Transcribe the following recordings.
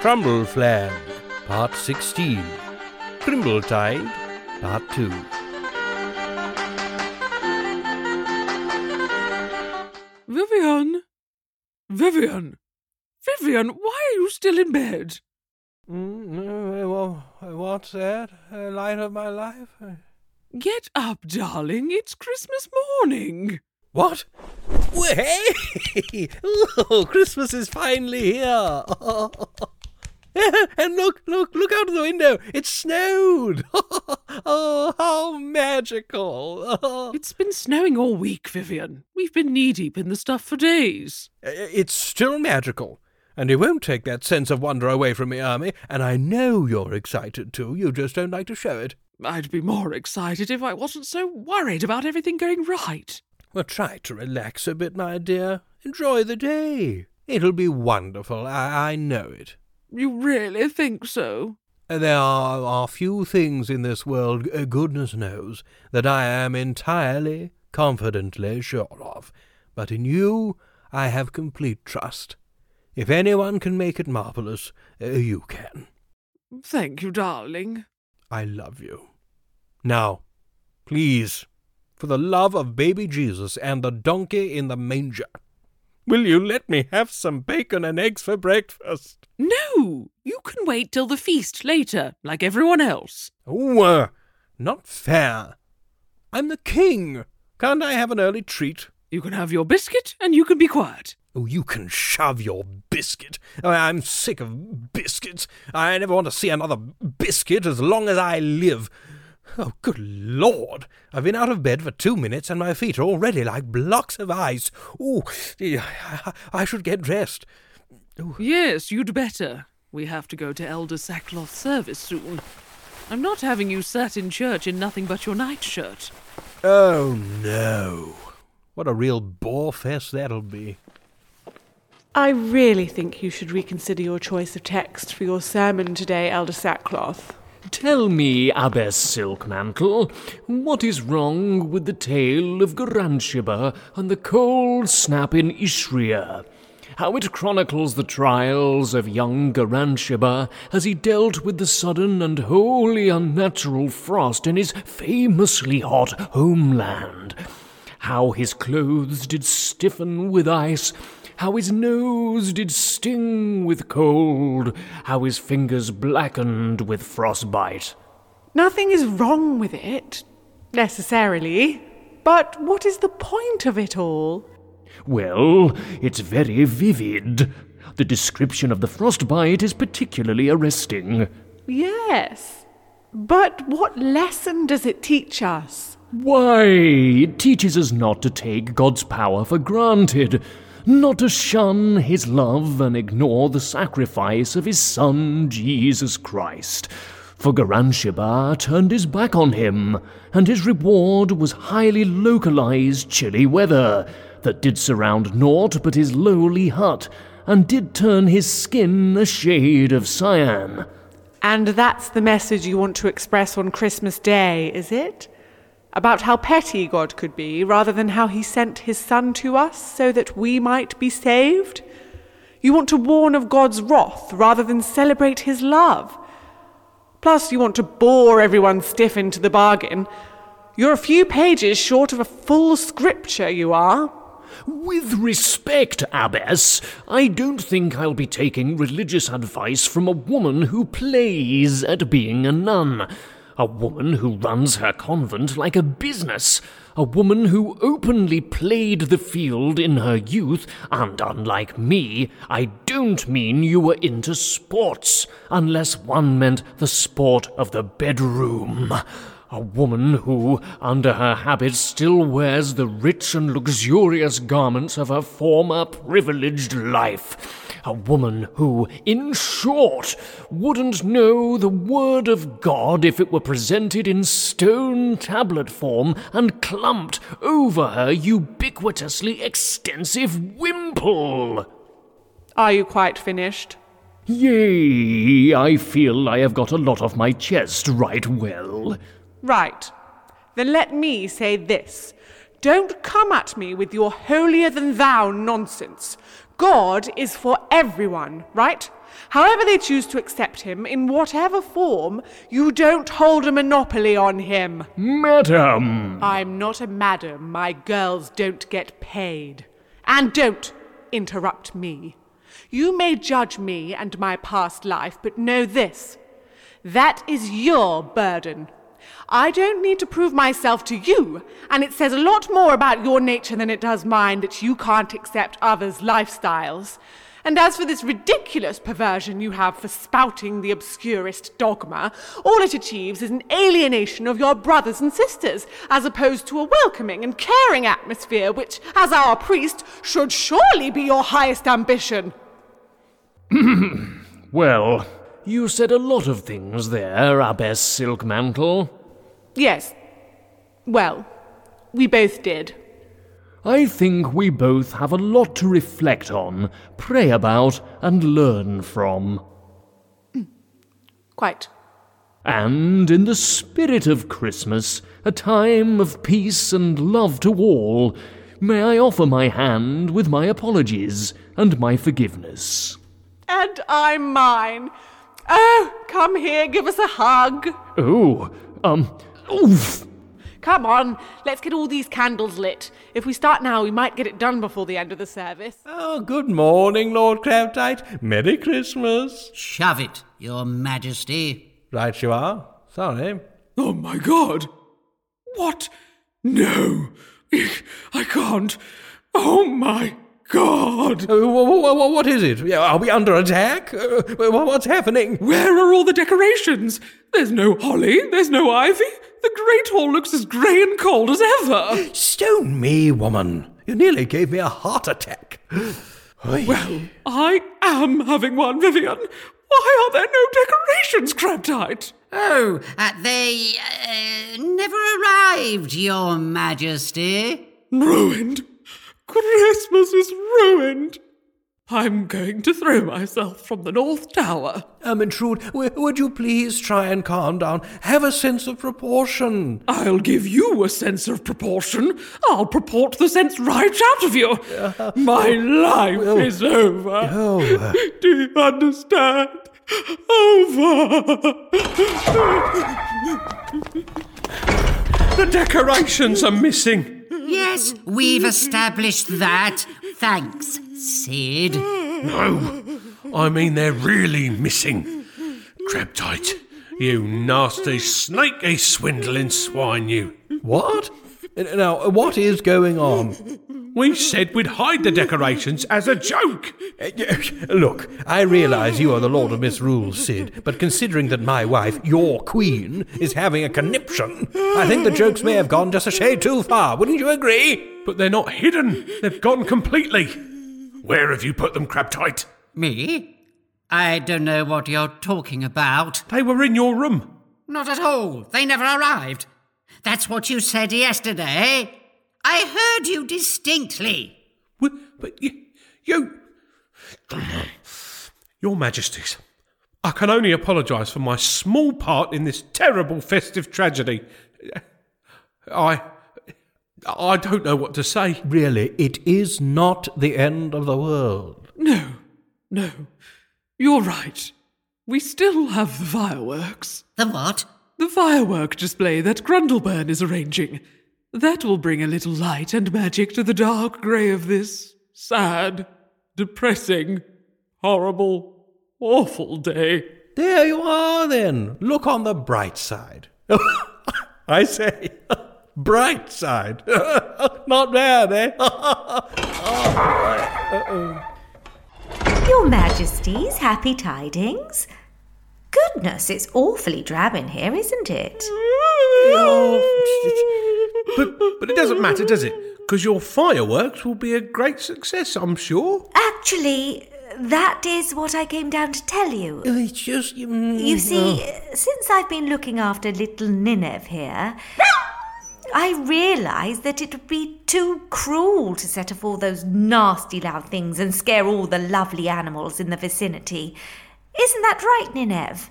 Crumbleflan, Part 16. Chrimbletide, Part 2. Vivian! Vivian! Vivian, why are you still in bed? Mm, uh, what's that? Uh, light of my life? Get up, darling. It's Christmas morning. What? Well, hey! Oh, Christmas is finally here! and look, look, look out of the window! It snowed! oh, how magical! It's been snowing all week, Vivian. We've been knee deep in the stuff for days. It's still magical. And it won't take that sense of wonder away from me, Army, and I know you're excited too. You just don't like to show it. I'd be more excited if I wasn't so worried about everything going right. Well, try to relax a bit, my dear. Enjoy the day. It'll be wonderful. I, I know it. You really think so? There are, are few things in this world, uh, goodness knows, that I am entirely, confidently sure of. But in you I have complete trust. If anyone can make it marvellous, uh, you can. Thank you, darling. I love you. Now, please, for the love of baby Jesus and the donkey in the manger, will you let me have some bacon and eggs for breakfast? No, you can wait till the feast later, like everyone else. Oh, uh, not fair. I'm the king. Can't I have an early treat? You can have your biscuit and you can be quiet. Oh, you can shove your biscuit. Oh, I'm sick of biscuits. I never want to see another biscuit as long as I live. Oh, good Lord! I've been out of bed for two minutes and my feet are already like blocks of ice. Oh, I should get dressed. Ooh. Yes, you'd better. We have to go to Elder Sackcloth's service soon. I'm not having you sat in church in nothing but your nightshirt. Oh, no. What a real bore fest that'll be. I really think you should reconsider your choice of text for your sermon today, Elder Sackcloth. Tell me, Abbess Silkmantle, what is wrong with the tale of Garansheba and the cold snap in Ishria? How it chronicles the trials of young Garansheba as he dealt with the sudden and wholly unnatural frost in his famously hot homeland. How his clothes did stiffen with ice, how his nose did sting with cold, how his fingers blackened with frostbite. Nothing is wrong with it, necessarily. But what is the point of it all? Well, it's very vivid. The description of the frostbite is particularly arresting. Yes. But what lesson does it teach us? Why, it teaches us not to take God's power for granted not to shun his love and ignore the sacrifice of his Son, Jesus Christ. For Garansheba turned his back on him, and his reward was highly localized chilly weather that did surround naught but his lowly hut, and did turn his skin a shade of cyan. And that's the message you want to express on Christmas Day, is it? About how petty God could be rather than how he sent his Son to us so that we might be saved? You want to warn of God's wrath rather than celebrate his love. Plus, you want to bore everyone stiff into the bargain. You're a few pages short of a full scripture, you are. With respect, Abbess, I don't think I'll be taking religious advice from a woman who plays at being a nun a woman who runs her convent like a business, a woman who openly played the field in her youth, and unlike me, I don't mean you were into sports, unless one meant the sport of the bedroom. A woman who, under her habits, still wears the rich and luxurious garments of her former privileged life a woman who, in short, wouldn't know the Word of God if it were presented in stone tablet form and clumped over her ubiquitously extensive wimple. Are you quite finished? Yea, I feel I have got a lot off my chest right well. Right. Then let me say this. Don't come at me with your holier than thou nonsense. God is for everyone, right? However they choose to accept him, in whatever form, you don't hold a monopoly on him. Madam! I'm not a madam. My girls don't get paid. And don't interrupt me. You may judge me and my past life, but know this. That is your burden. I don't need to prove myself to you, and it says a lot more about your nature than it does mine that you can't accept others' lifestyles. And as for this ridiculous perversion you have for spouting the obscurest dogma, all it achieves is an alienation of your brothers and sisters, as opposed to a welcoming and caring atmosphere, which, as our priest, should surely be your highest ambition. Well, you said a lot of things there, Abbess Silkmantle. Yes. Well, we both did. I think we both have a lot to reflect on, pray about, and learn from. Quite. And in the spirit of Christmas, a time of peace and love to all, may I offer my hand with my apologies and my forgiveness. And I'm mine. Oh, come here, give us a hug. Oh, um, oof! Come on, let's get all these candles lit. If we start now, we might get it done before the end of the service. Oh, good morning, Lord Crabtight. Merry Christmas. Shove it, Your Majesty. Right you are. Sorry. Oh my god! What? No! I can't. Oh my god! Uh, wha- wha- wha- what is it? Are we under attack? Uh, what's happening? Where are all the decorations? There's no holly, there's no ivy. The Great Hall looks as grey and cold as ever. Stone me, woman. You nearly gave me a heart attack. Oy. Well, I am having one, Vivian. Why are there no decorations, Crabtight? Oh, uh, they uh, never arrived, Your Majesty. Ruined. Christmas is ruined. I'm going to throw myself from the North Tower. Um, Ermintrude, w- would you please try and calm down? Have a sense of proportion. I'll give you a sense of proportion. I'll purport the sense right out of you. My life is over. Oh, uh. Do you understand? Over. The decorations are missing. Yes, we've established that. Thanks, Sid. No, I mean they're really missing. Crabtight, you nasty, snaky, swindling swine, you. what? Now, what is going on? We said we'd hide the decorations as a joke. Look, I realize you are the Lord of Misrule, Sid, but considering that my wife, your queen, is having a conniption, I think the jokes may have gone just a shade too far. Wouldn't you agree? But they're not hidden. They've gone completely. Where have you put them, Crabtight? Me? I don't know what you're talking about. They were in your room. Not at all. They never arrived. That's what you said yesterday. I heard you distinctly. Wi- But you, you. Your Majesties, I can only apologise for my small part in this terrible festive tragedy. I. I don't know what to say. Really, it is not the end of the world. No, no. You're right. We still have the fireworks. The what? The firework display that Grundleburn is arranging. That will bring a little light and magic to the dark grey of this sad, depressing, horrible, awful day. There you are, then. Look on the bright side. I say, bright side. Not bad, eh? Your Majesty's happy tidings? Goodness, it's awfully drab in here, isn't it? But, but it doesn't matter, does it? Because your fireworks will be a great success, I'm sure. Actually, that is what I came down to tell you. it's just. mm, You see, since I've been looking after little Nineveh here, I realised that it would be too cruel to set off all those nasty loud things and scare all the lovely animals in the vicinity. Isn't that right, Nineveh?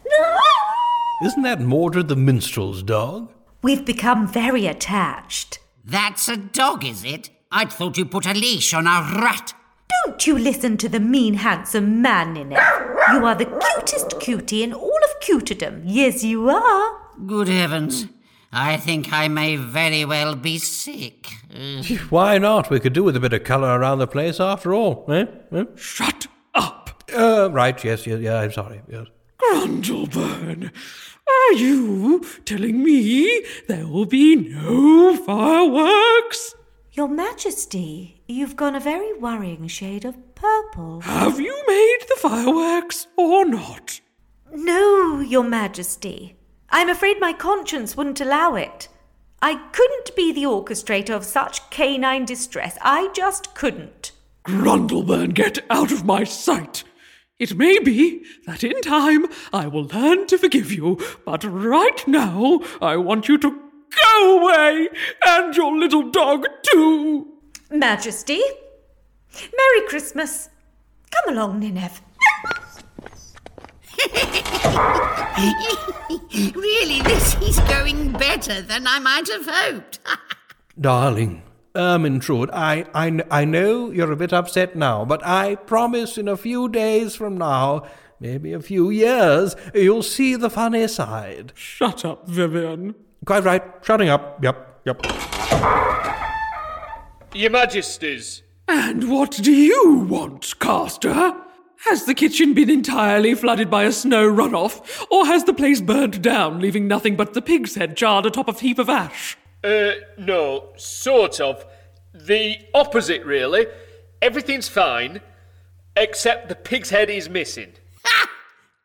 Isn't that Mordred the minstrel's dog? We've become very attached. That's a dog, is it? I'd thought you put a leash on a rat. Don't you listen to the mean, handsome man, Nineveh. You are the cutest cutie in all of cutedom. Yes, you are. Good heavens. I think I may very well be sick. Why not? We could do with a bit of colour around the place after all, eh? eh? Shut up! Uh, right, yes, yes, yeah, I'm sorry, yes. Grundleburn, are you telling me there will be no fireworks? Your Majesty, you've gone a very worrying shade of purple. Have you made the fireworks or not? No, Your Majesty. I'm afraid my conscience wouldn't allow it. I couldn't be the orchestrator of such canine distress. I just couldn't. Grundleburn, get out of my sight! It may be that in time I will learn to forgive you, but right now I want you to go away, and your little dog too! Majesty, Merry Christmas. Come along, Nineveh. really, this is going better than I might have hoped. Darling, Ermintrude, I, I, I know you're a bit upset now, but I promise in a few days from now, maybe a few years, you'll see the funny side. Shut up, Vivian. Quite right, shutting up, yep, yep. Your Majesties. And what do you want, Caster? Has the kitchen been entirely flooded by a snow runoff, or has the place burnt down, leaving nothing but the pig's head charred atop a heap of ash? Uh, no, sort of. The opposite, really. Everything's fine, except the pig's head is missing. Ha!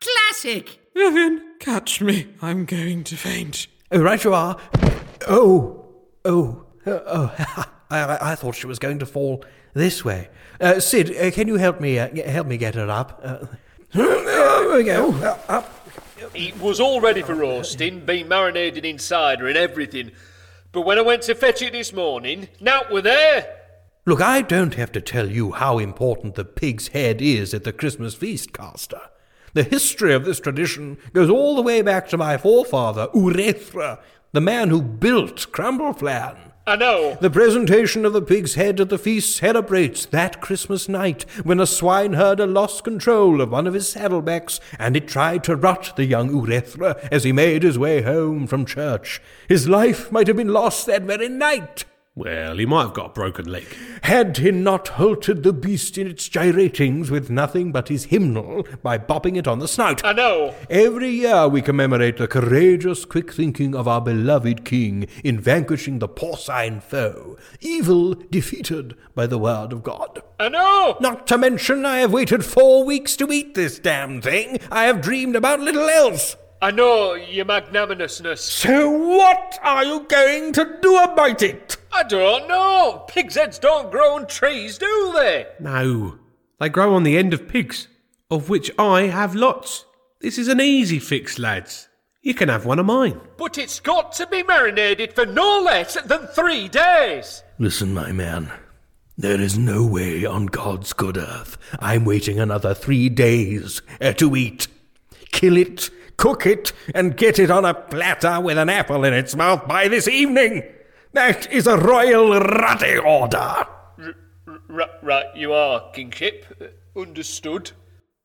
Classic. Vivian, catch me. I'm going to faint. Oh, right you are. Oh, oh, uh, oh, I, I, I thought she was going to fall this way. Uh, Sid, uh, can you help me, uh, g- help me get her up? Uh, there we go, uh, up. It was all ready for roasting, being marinated inside her and everything. But when I went to fetch it this morning, now we're there. Look, I don't have to tell you how important the pig's head is at the Christmas feast, Caster. The history of this tradition goes all the way back to my forefather, Urethra, the man who built Crumbleflan. I know. The presentation of the pig's head at the feast celebrates that Christmas night when a swineherder lost control of one of his saddlebacks and it tried to rut the young Urethra as he made his way home from church. His life might have been lost that very night. Well, he might have got a broken leg. Had he not halted the beast in its gyratings with nothing but his hymnal by bopping it on the snout. I know. Every year we commemorate the courageous quick thinking of our beloved king in vanquishing the porcine foe, evil defeated by the word of God. I know. Not to mention, I have waited four weeks to eat this damn thing. I have dreamed about little else. I know, your magnanimousness. So what are you going to do about it? I don't know. Pig's heads don't grow on trees, do they? No, they grow on the end of pigs, of which I have lots. This is an easy fix, lads. You can have one of mine. But it's got to be marinated for no less than three days. Listen, my man. There is no way on God's good earth I'm waiting another three days uh, to eat. Kill it, cook it, and get it on a platter with an apple in its mouth by this evening. That is a royal ruddy order. R- right, you are, kingship. Understood.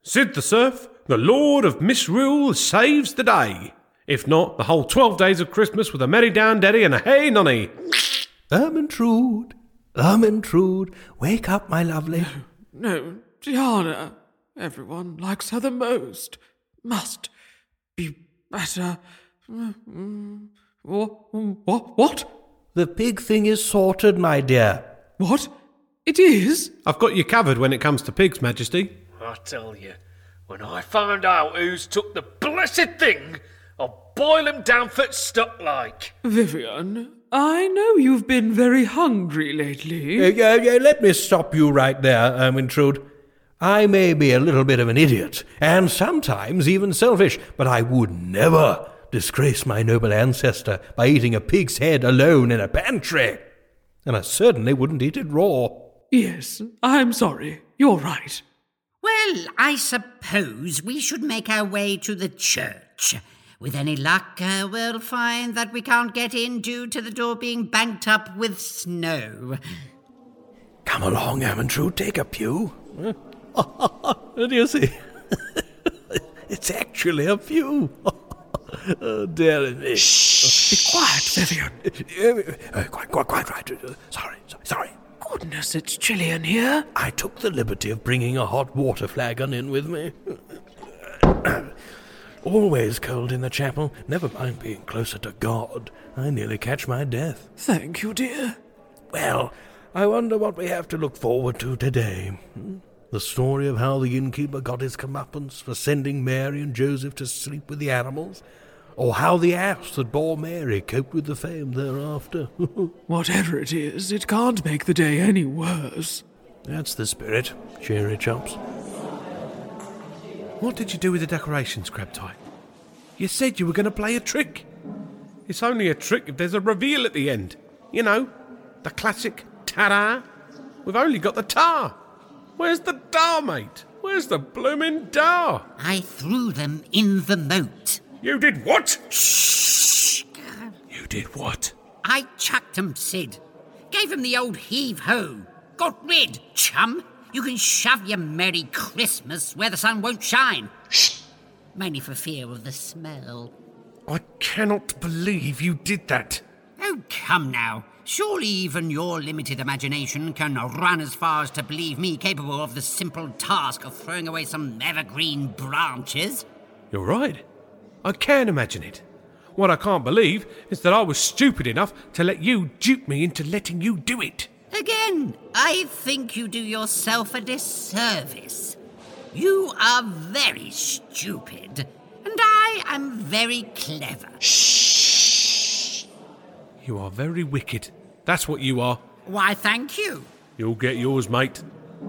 Sid the Serf, the Lord of Misrule, saves the day. If not, the whole twelve days of Christmas with a merry down daddy and a hey nonny. Ermintrude, Ermintrude, wake up, my lovely. No, Diana. Everyone likes her the most. Must be better. Mm, mm. Mm, what? What? What? The pig thing is sorted, my dear. What? It is? I've got you covered when it comes to pigs, Majesty. I tell you, when I find out who's took the blessed thing, I'll boil boil 'em down for stuck like. Vivian, I know you've been very hungry lately. Uh, yeah, yeah, let me stop you right there, Ermintrude. I may be a little bit of an idiot, and sometimes even selfish, but I would never disgrace my noble ancestor by eating a pig's head alone in a pantry. And I certainly wouldn't eat it raw. Yes, I'm sorry. You're right. Well, I suppose we should make our way to the church. With any luck, uh, we'll find that we can't get in due to the door being banked up with snow. Come along, Ermintrude, take a pew. Do you see? It's actually a few. oh, dear me. Be quiet, Vivian. Uh, quite, quite, quite right. Uh, Sorry, sorry, sorry. Goodness, it's chilly in here. I took the liberty of bringing a hot water flagon in with me. Always cold in the chapel. Never mind being closer to God. I nearly catch my death. Thank you, dear. Well, I wonder what we have to look forward to today. Hmm? The story of how the innkeeper got his comeuppance for sending Mary and Joseph to sleep with the animals? Or how the ass that bore Mary coped with the fame thereafter? Whatever it is, it can't make the day any worse. That's the spirit. Cheery chops. What did you do with the decorations, Crabtight? You said you were going to play a trick. It's only a trick if there's a reveal at the end. You know, the classic ta-da. We've only got the tar. Where's the dar, mate? Where's the bloomin' dar? I threw them in the moat. You did what? Shh! You did what? I chucked 'em, Sid. Gave 'em the old heave ho. Got rid, chum. You can shove your Merry Christmas where the sun won't shine. Shh! Mainly for fear of the smell. I cannot believe you did that. Oh, come now. Surely even your limited imagination can run as far as to believe me capable of the simple task of throwing away some evergreen branches. You're right. I can imagine it. What I can't believe is that I was stupid enough to let you dupe me into letting you do it. Again, I think you do yourself a disservice. You are very stupid, and I am very clever. Shh! You are very wicked. That's what you are. Why, thank you. You'll get yours, mate.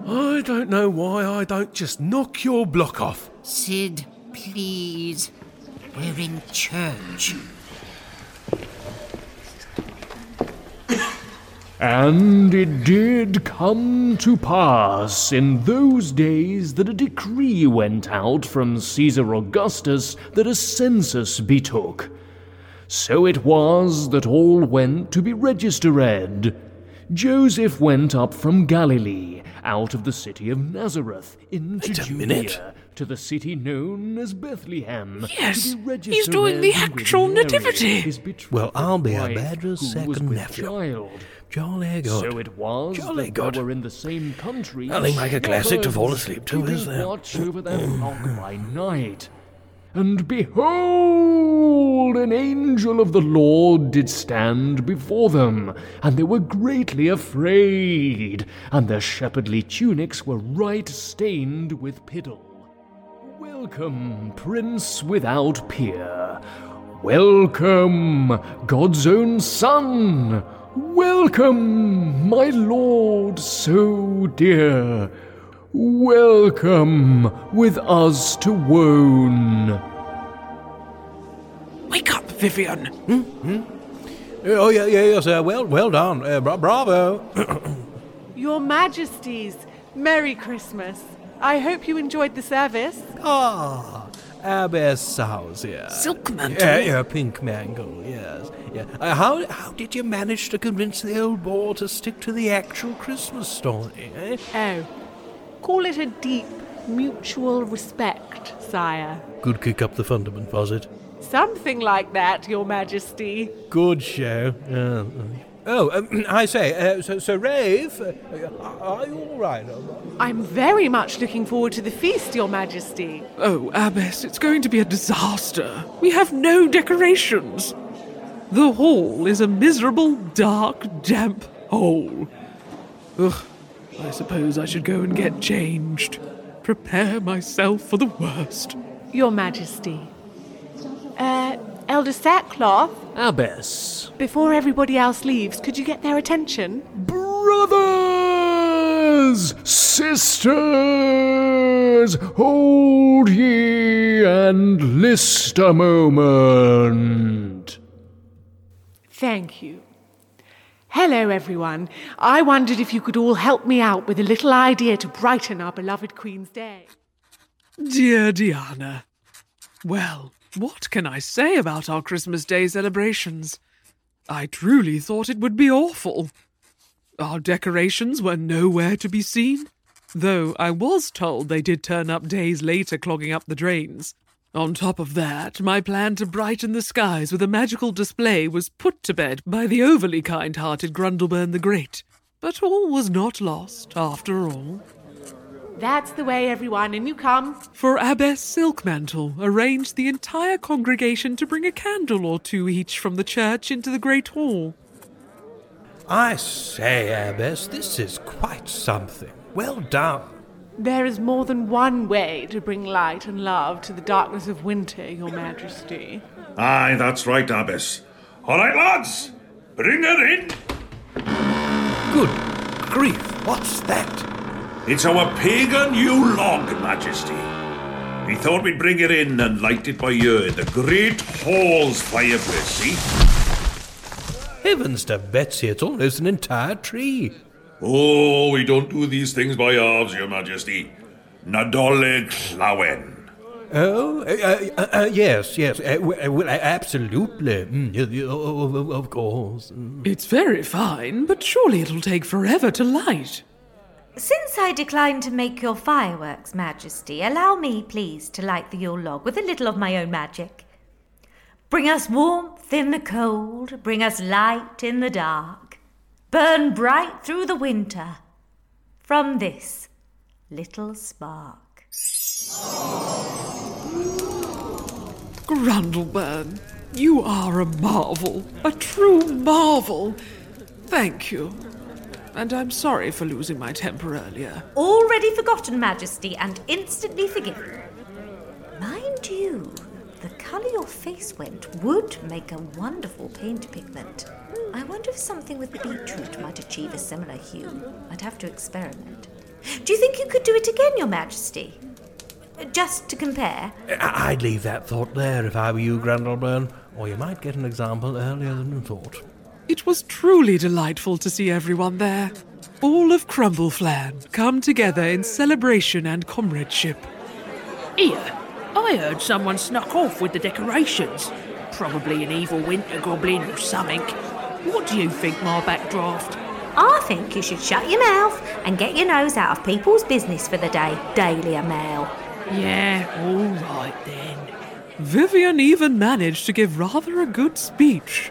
I don't know why I don't just knock your block off. Sid, please. We're in church. And it did come to pass in those days that a decree went out from Caesar Augustus that a census be took. So it was that all went to be registered. Joseph went up from Galilee, out of the city of Nazareth, into Judea, to the city known as Bethlehem. Yes, he's doing the actual nativity. Well, I'll be a badger's second nephew. child. Jolly good. So it was Jolly good. they were in the same country. Nothing like a classic to fall asleep to, is there? Watch over their flock by night. And behold, an angel of the Lord did stand before them, and they were greatly afraid, and their shepherdly tunics were right stained with piddle. Welcome, Prince without peer. Welcome, God's own Son. Welcome, my Lord so dear. Welcome with us to Wone. Wake up, Vivian. Oh, yeah, yeah, yes, uh, well, well done. Uh, bra- bravo. Your Majesties, Merry Christmas. I hope you enjoyed the service. ah, Abbess House, yeah. Silk mantle. Yeah, yeah, pink mangle, yes. Yeah. Uh, how, how did you manage to convince the old boar to stick to the actual Christmas story, eh? Oh, call it a deep mutual respect, sire. Good kick up the fundament, was it? Something like that, Your Majesty. Good show. Uh, oh, um, I say, uh, so, so Rafe, uh, are you all right? I'm very much looking forward to the feast, Your Majesty. Oh, Abbess, it's going to be a disaster. We have no decorations. The hall is a miserable, dark, damp hole. Ugh, I suppose I should go and get changed. Prepare myself for the worst. Your Majesty. Uh, Elder Sackcloth, Abbess. before everybody else leaves, could you get their attention? Brothers, sisters, hold ye and list a moment. Thank you. Hello, everyone. I wondered if you could all help me out with a little idea to brighten our beloved Queen's Day. Dear Diana. Well, what can I say about our Christmas Day celebrations? I truly thought it would be awful. Our decorations were nowhere to be seen, though I was told they did turn up days later clogging up the drains. On top of that, my plan to brighten the skies with a magical display was put to bed by the overly kind hearted Grundleburn the Great. But all was not lost, after all. That's the way, everyone, and you come. For Abbess Silkmantle arranged the entire congregation to bring a candle or two each from the church into the Great Hall. I say, Abbess, this is quite something. Well done. There is more than one way to bring light and love to the darkness of winter, Your Majesty. Aye, that's right, Abbess. All right, lads, bring her in. Good grief, what's that? It's our pagan Yule log, Majesty. We thought we'd bring it in and light it by you in the great hall's fireplace, see? Heavens to Betsy, it's almost an entire tree. Oh, we don't do these things by halves, Your Majesty. Nadolig Llawen. Oh, uh, uh, uh, yes, yes, uh, uh, well, uh, absolutely. Mm, y- y- o- o- of course. Mm. It's very fine, but surely it'll take forever to light. Since I decline to make your fireworks, Majesty, allow me, please, to light the Yule log with a little of my own magic. Bring us warmth in the cold, bring us light in the dark. Burn bright through the winter from this little spark. Grundleburn, you are a marvel, a true marvel. Thank you. And I'm sorry for losing my temper earlier. Already forgotten, Majesty, and instantly forgiven. Mind colour your face went would make a wonderful paint pigment. I wonder if something with the beetroot might achieve a similar hue. I'd have to experiment. Do you think you could do it again, Your Majesty? Uh, just to compare? I- I'd leave that thought there if I were you, Grundleburn, or you might get an example earlier than you thought. It was truly delightful to see everyone there. All of Crumbleflan come together in celebration and comradeship. Here, I heard someone snuck off with the decorations. Probably an evil winter goblin or something. What do you think, my backdraft? I think you should shut your mouth and get your nose out of people's business for the day, Daily Mail. Yeah, all right then. Vivian even managed to give rather a good speech.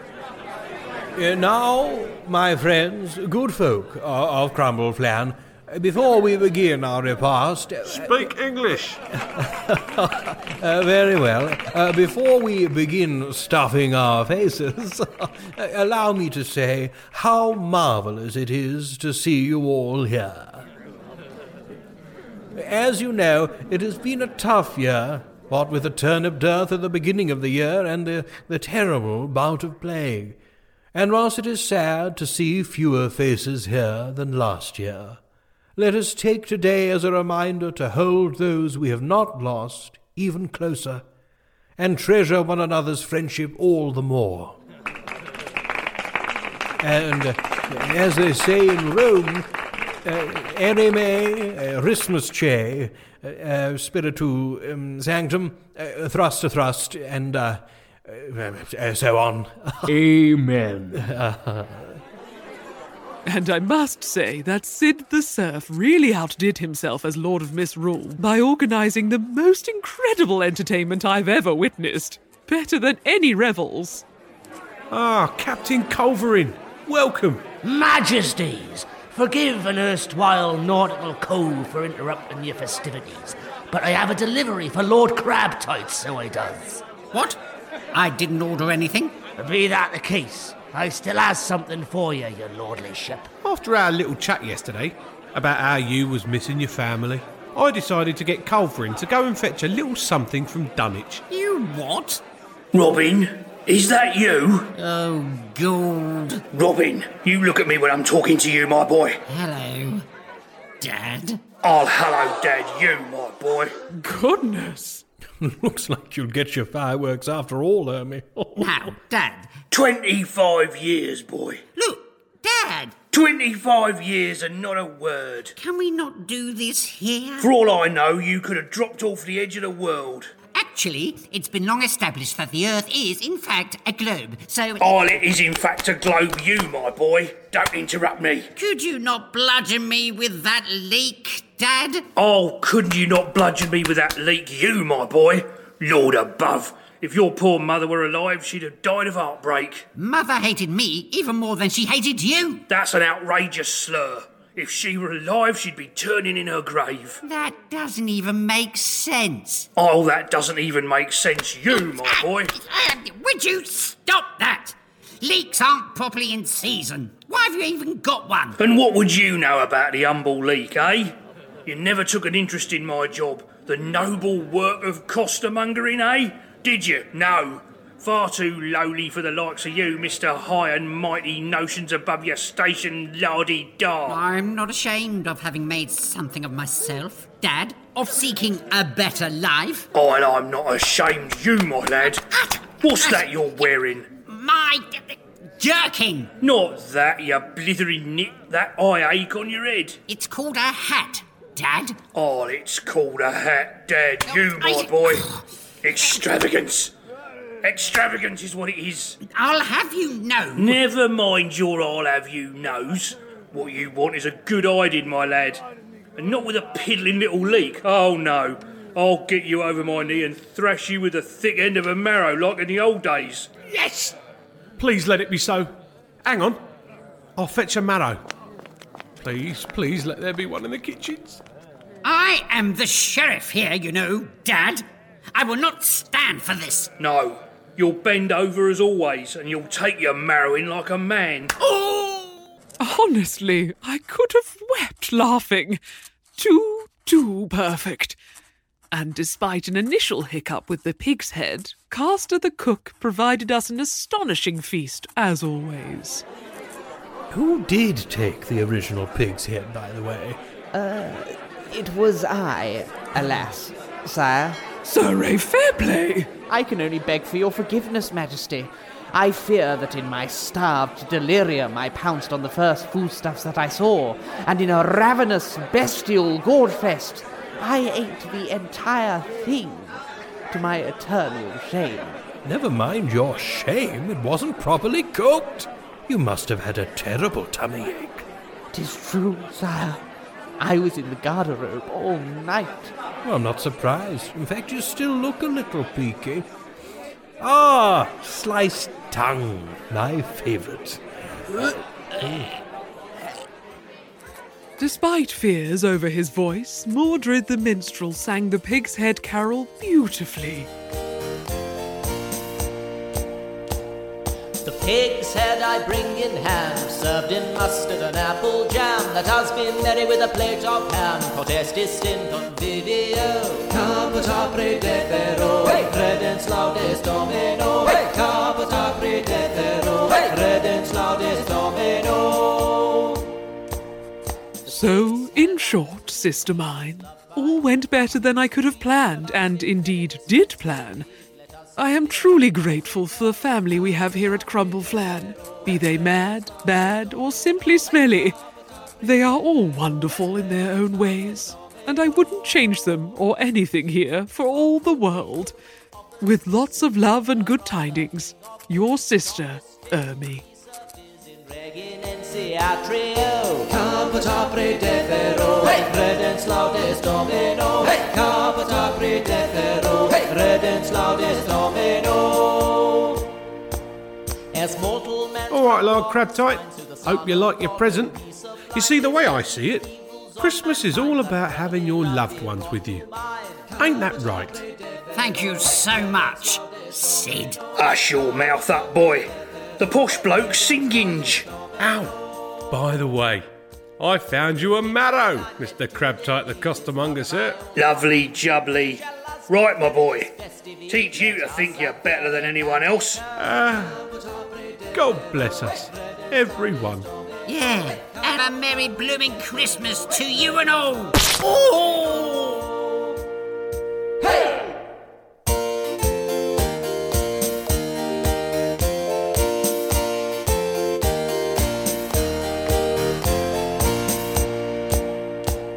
Uh, now, my friends, good folk of Crumbleflan, before we begin our repast. uh, Speak English. Uh, very well. Uh, before we begin stuffing our faces, allow me to say how marvelous it is to see you all here. As you know, it has been a tough year, what with the turnip dearth at the beginning of the year and the, the terrible bout of plague. And whilst it is sad to see fewer faces here than last year, let us take today as a reminder to hold those we have not lost even closer, and treasure one another's friendship all the more. And uh, as they say in Rome, uh, ereme uh, rismus che, uh, uh, spiritu um, sanctum, uh, thrust to thrust, and uh, uh, uh, so on. Amen. And I must say that Sid the Serf really outdid himself as Lord of Misrule by organising the most incredible entertainment I've ever witnessed. Better than any revels. Ah, Captain Culverin. Welcome. Majesties, forgive an erstwhile nautical cove for interrupting your festivities, but I have a delivery for Lord Crabtight, so I does. What? I didn't order anything. Be that the case, I still has something for you, your lordlyship. After our little chat yesterday about how you was missing your family, I decided to get Culverin to go and fetch a little something from Dunwich. You what? Robin, is that you? Oh, God. Robin, you look at me when I'm talking to you, my boy. Hello, Dad. I'll hello dad you, my boy. Goodness! Looks like you'll get your fireworks after all, Hermie. Now, Dad. 25 years, boy. Look, Dad. 25 years and not a word. Can we not do this here? For all I know, you could have dropped off the edge of the world. Actually, it's been long established that the Earth is, in fact, a globe. So, All it is, in fact, a globe, you, my boy. Don't interrupt me. could you not bludgeon me with that leek, Dad? Oh, couldn't you not bludgeon me with that leek, you, my boy? Lord above, if your poor mother were alive, she'd have died of heartbreak. Mother hated me even more than she hated you. That's an outrageous slur. If she were alive, she'd be turning in her grave. That doesn't even make sense. Oh, that doesn't even make sense, you, my boy. Would you stop that? Leeks aren't properly in season. Why have you even got one? And what would you know about the humble leak, eh? You never took an interest in my job, the noble work of costermongering, eh? Did you? No. Far too lowly for the likes of you, Mr. High and Mighty Notions above your station, lardy da. I'm not ashamed of having made something of myself, Dad, of seeking a better life. Oh, and I'm not ashamed, you, my lad. Hat! What's that you're wearing? My jerkin. Not that, you blithering nit, that eye ache on your head. It's called a hat, Dad. Oh, it's called a hat, Dad, oh, you, my boy. Extravagance. Extravagance is what it is. I'll have you know. Never mind your I'll have you knows. What you want is a good hiding, my lad. And not with a piddling little leak. Oh no. I'll get you over my knee and thrash you with the thick end of a marrow like in the old days. Yes! Please let it be so. Hang on. I'll fetch a marrow. Please, please let there be one in the kitchens. I am the sheriff here, you know, Dad. I will not stand for this. No. You'll bend over as always, and you'll take your marrow in like a man. Oh! Honestly, I could have wept laughing. Too, too perfect. And despite an initial hiccup with the pig's head, Castor the cook provided us an astonishing feast, as always. Who did take the original pig's head, by the way? Uh, it was I, alas, sire. Sir Ray Fairplay! I can only beg for your forgiveness, Majesty. I fear that in my starved delirium I pounced on the first foodstuffs that I saw, and in a ravenous, bestial gorgefest, I ate the entire thing, to my eternal shame. Never mind your shame, it wasn't properly cooked. You must have had a terrible tummy ache. Tis true, sire. I was in the garderobe all night. Well, I'm not surprised. In fact, you still look a little peaky. Ah, sliced tongue, my favourite. Despite fears over his voice, Mordred the minstrel sang the pig's head carol beautifully. Pig's head I bring in hand, served in mustard and apple jam, that has been merry with a plate of ham, potestis stint on video. Caput apri defero, credens laudes domino, caput apri defero, credens laudes domino. So, in short, sister mine, all went better than I could have planned, and indeed did plan. I am truly grateful for the family we have here at Crumbleflan, be they mad, bad, or simply smelly. They are all wonderful in their own ways, and I wouldn't change them or anything here for all the world. With lots of love and good tidings, your sister, Ermi. Reginensiatrio, caput apri defero, credens laudes domino, caput apri defero, credens laudes domino. As mortal man All right, Lord Crabtight. Hope you like your present. You see, the way I see it, Christmas is all about having your loved ones with you. Ain't that right? Thank you so much, Sid. Hush your mouth up, boy. The posh bloke's singing. Ow! By the way, I found you a marrow, Mr. Crabtight the costermonger, sir. Lovely jubbly. Right, my boy. Teach you to think you're better than anyone else. Ah, God bless us, everyone. Yeah, and a merry blooming Christmas to you and all. Oh!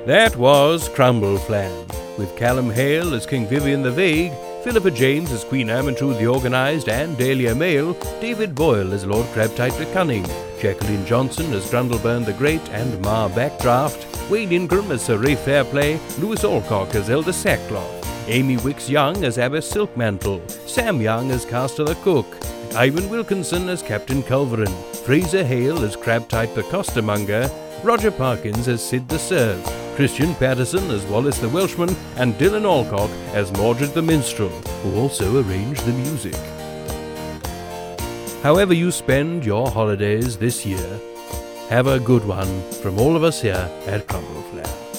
That was Crumbleflan, with Callum Hale as King Vivian the Vague, Philippa James as Queen Ermintrude the Organised and Dahlia Mail, David Boyle as Lord Crabtight the Cunning, Jacqueline Johnson as Grundleburn the Great and Mar Backdraft, Wayne Ingram as Sir Ray Fairplay, Lewis Allcock as Elder Sackcloth, Amy Wicks Young as Abbess Silkmantle, Sam Young as Caster the Cook, Ivan Wilkinson as Captain Culverin, Fraser Hale as Crabtight the Costermonger, Roger Parkins as Sid the Serf, Christian Patterson as Wallace the Welshman, and Dylan Allcock as Mordred the Minstrel, who also arranged the music. However you spend your holidays this year, have a good one from all of us here at Crumbleflan.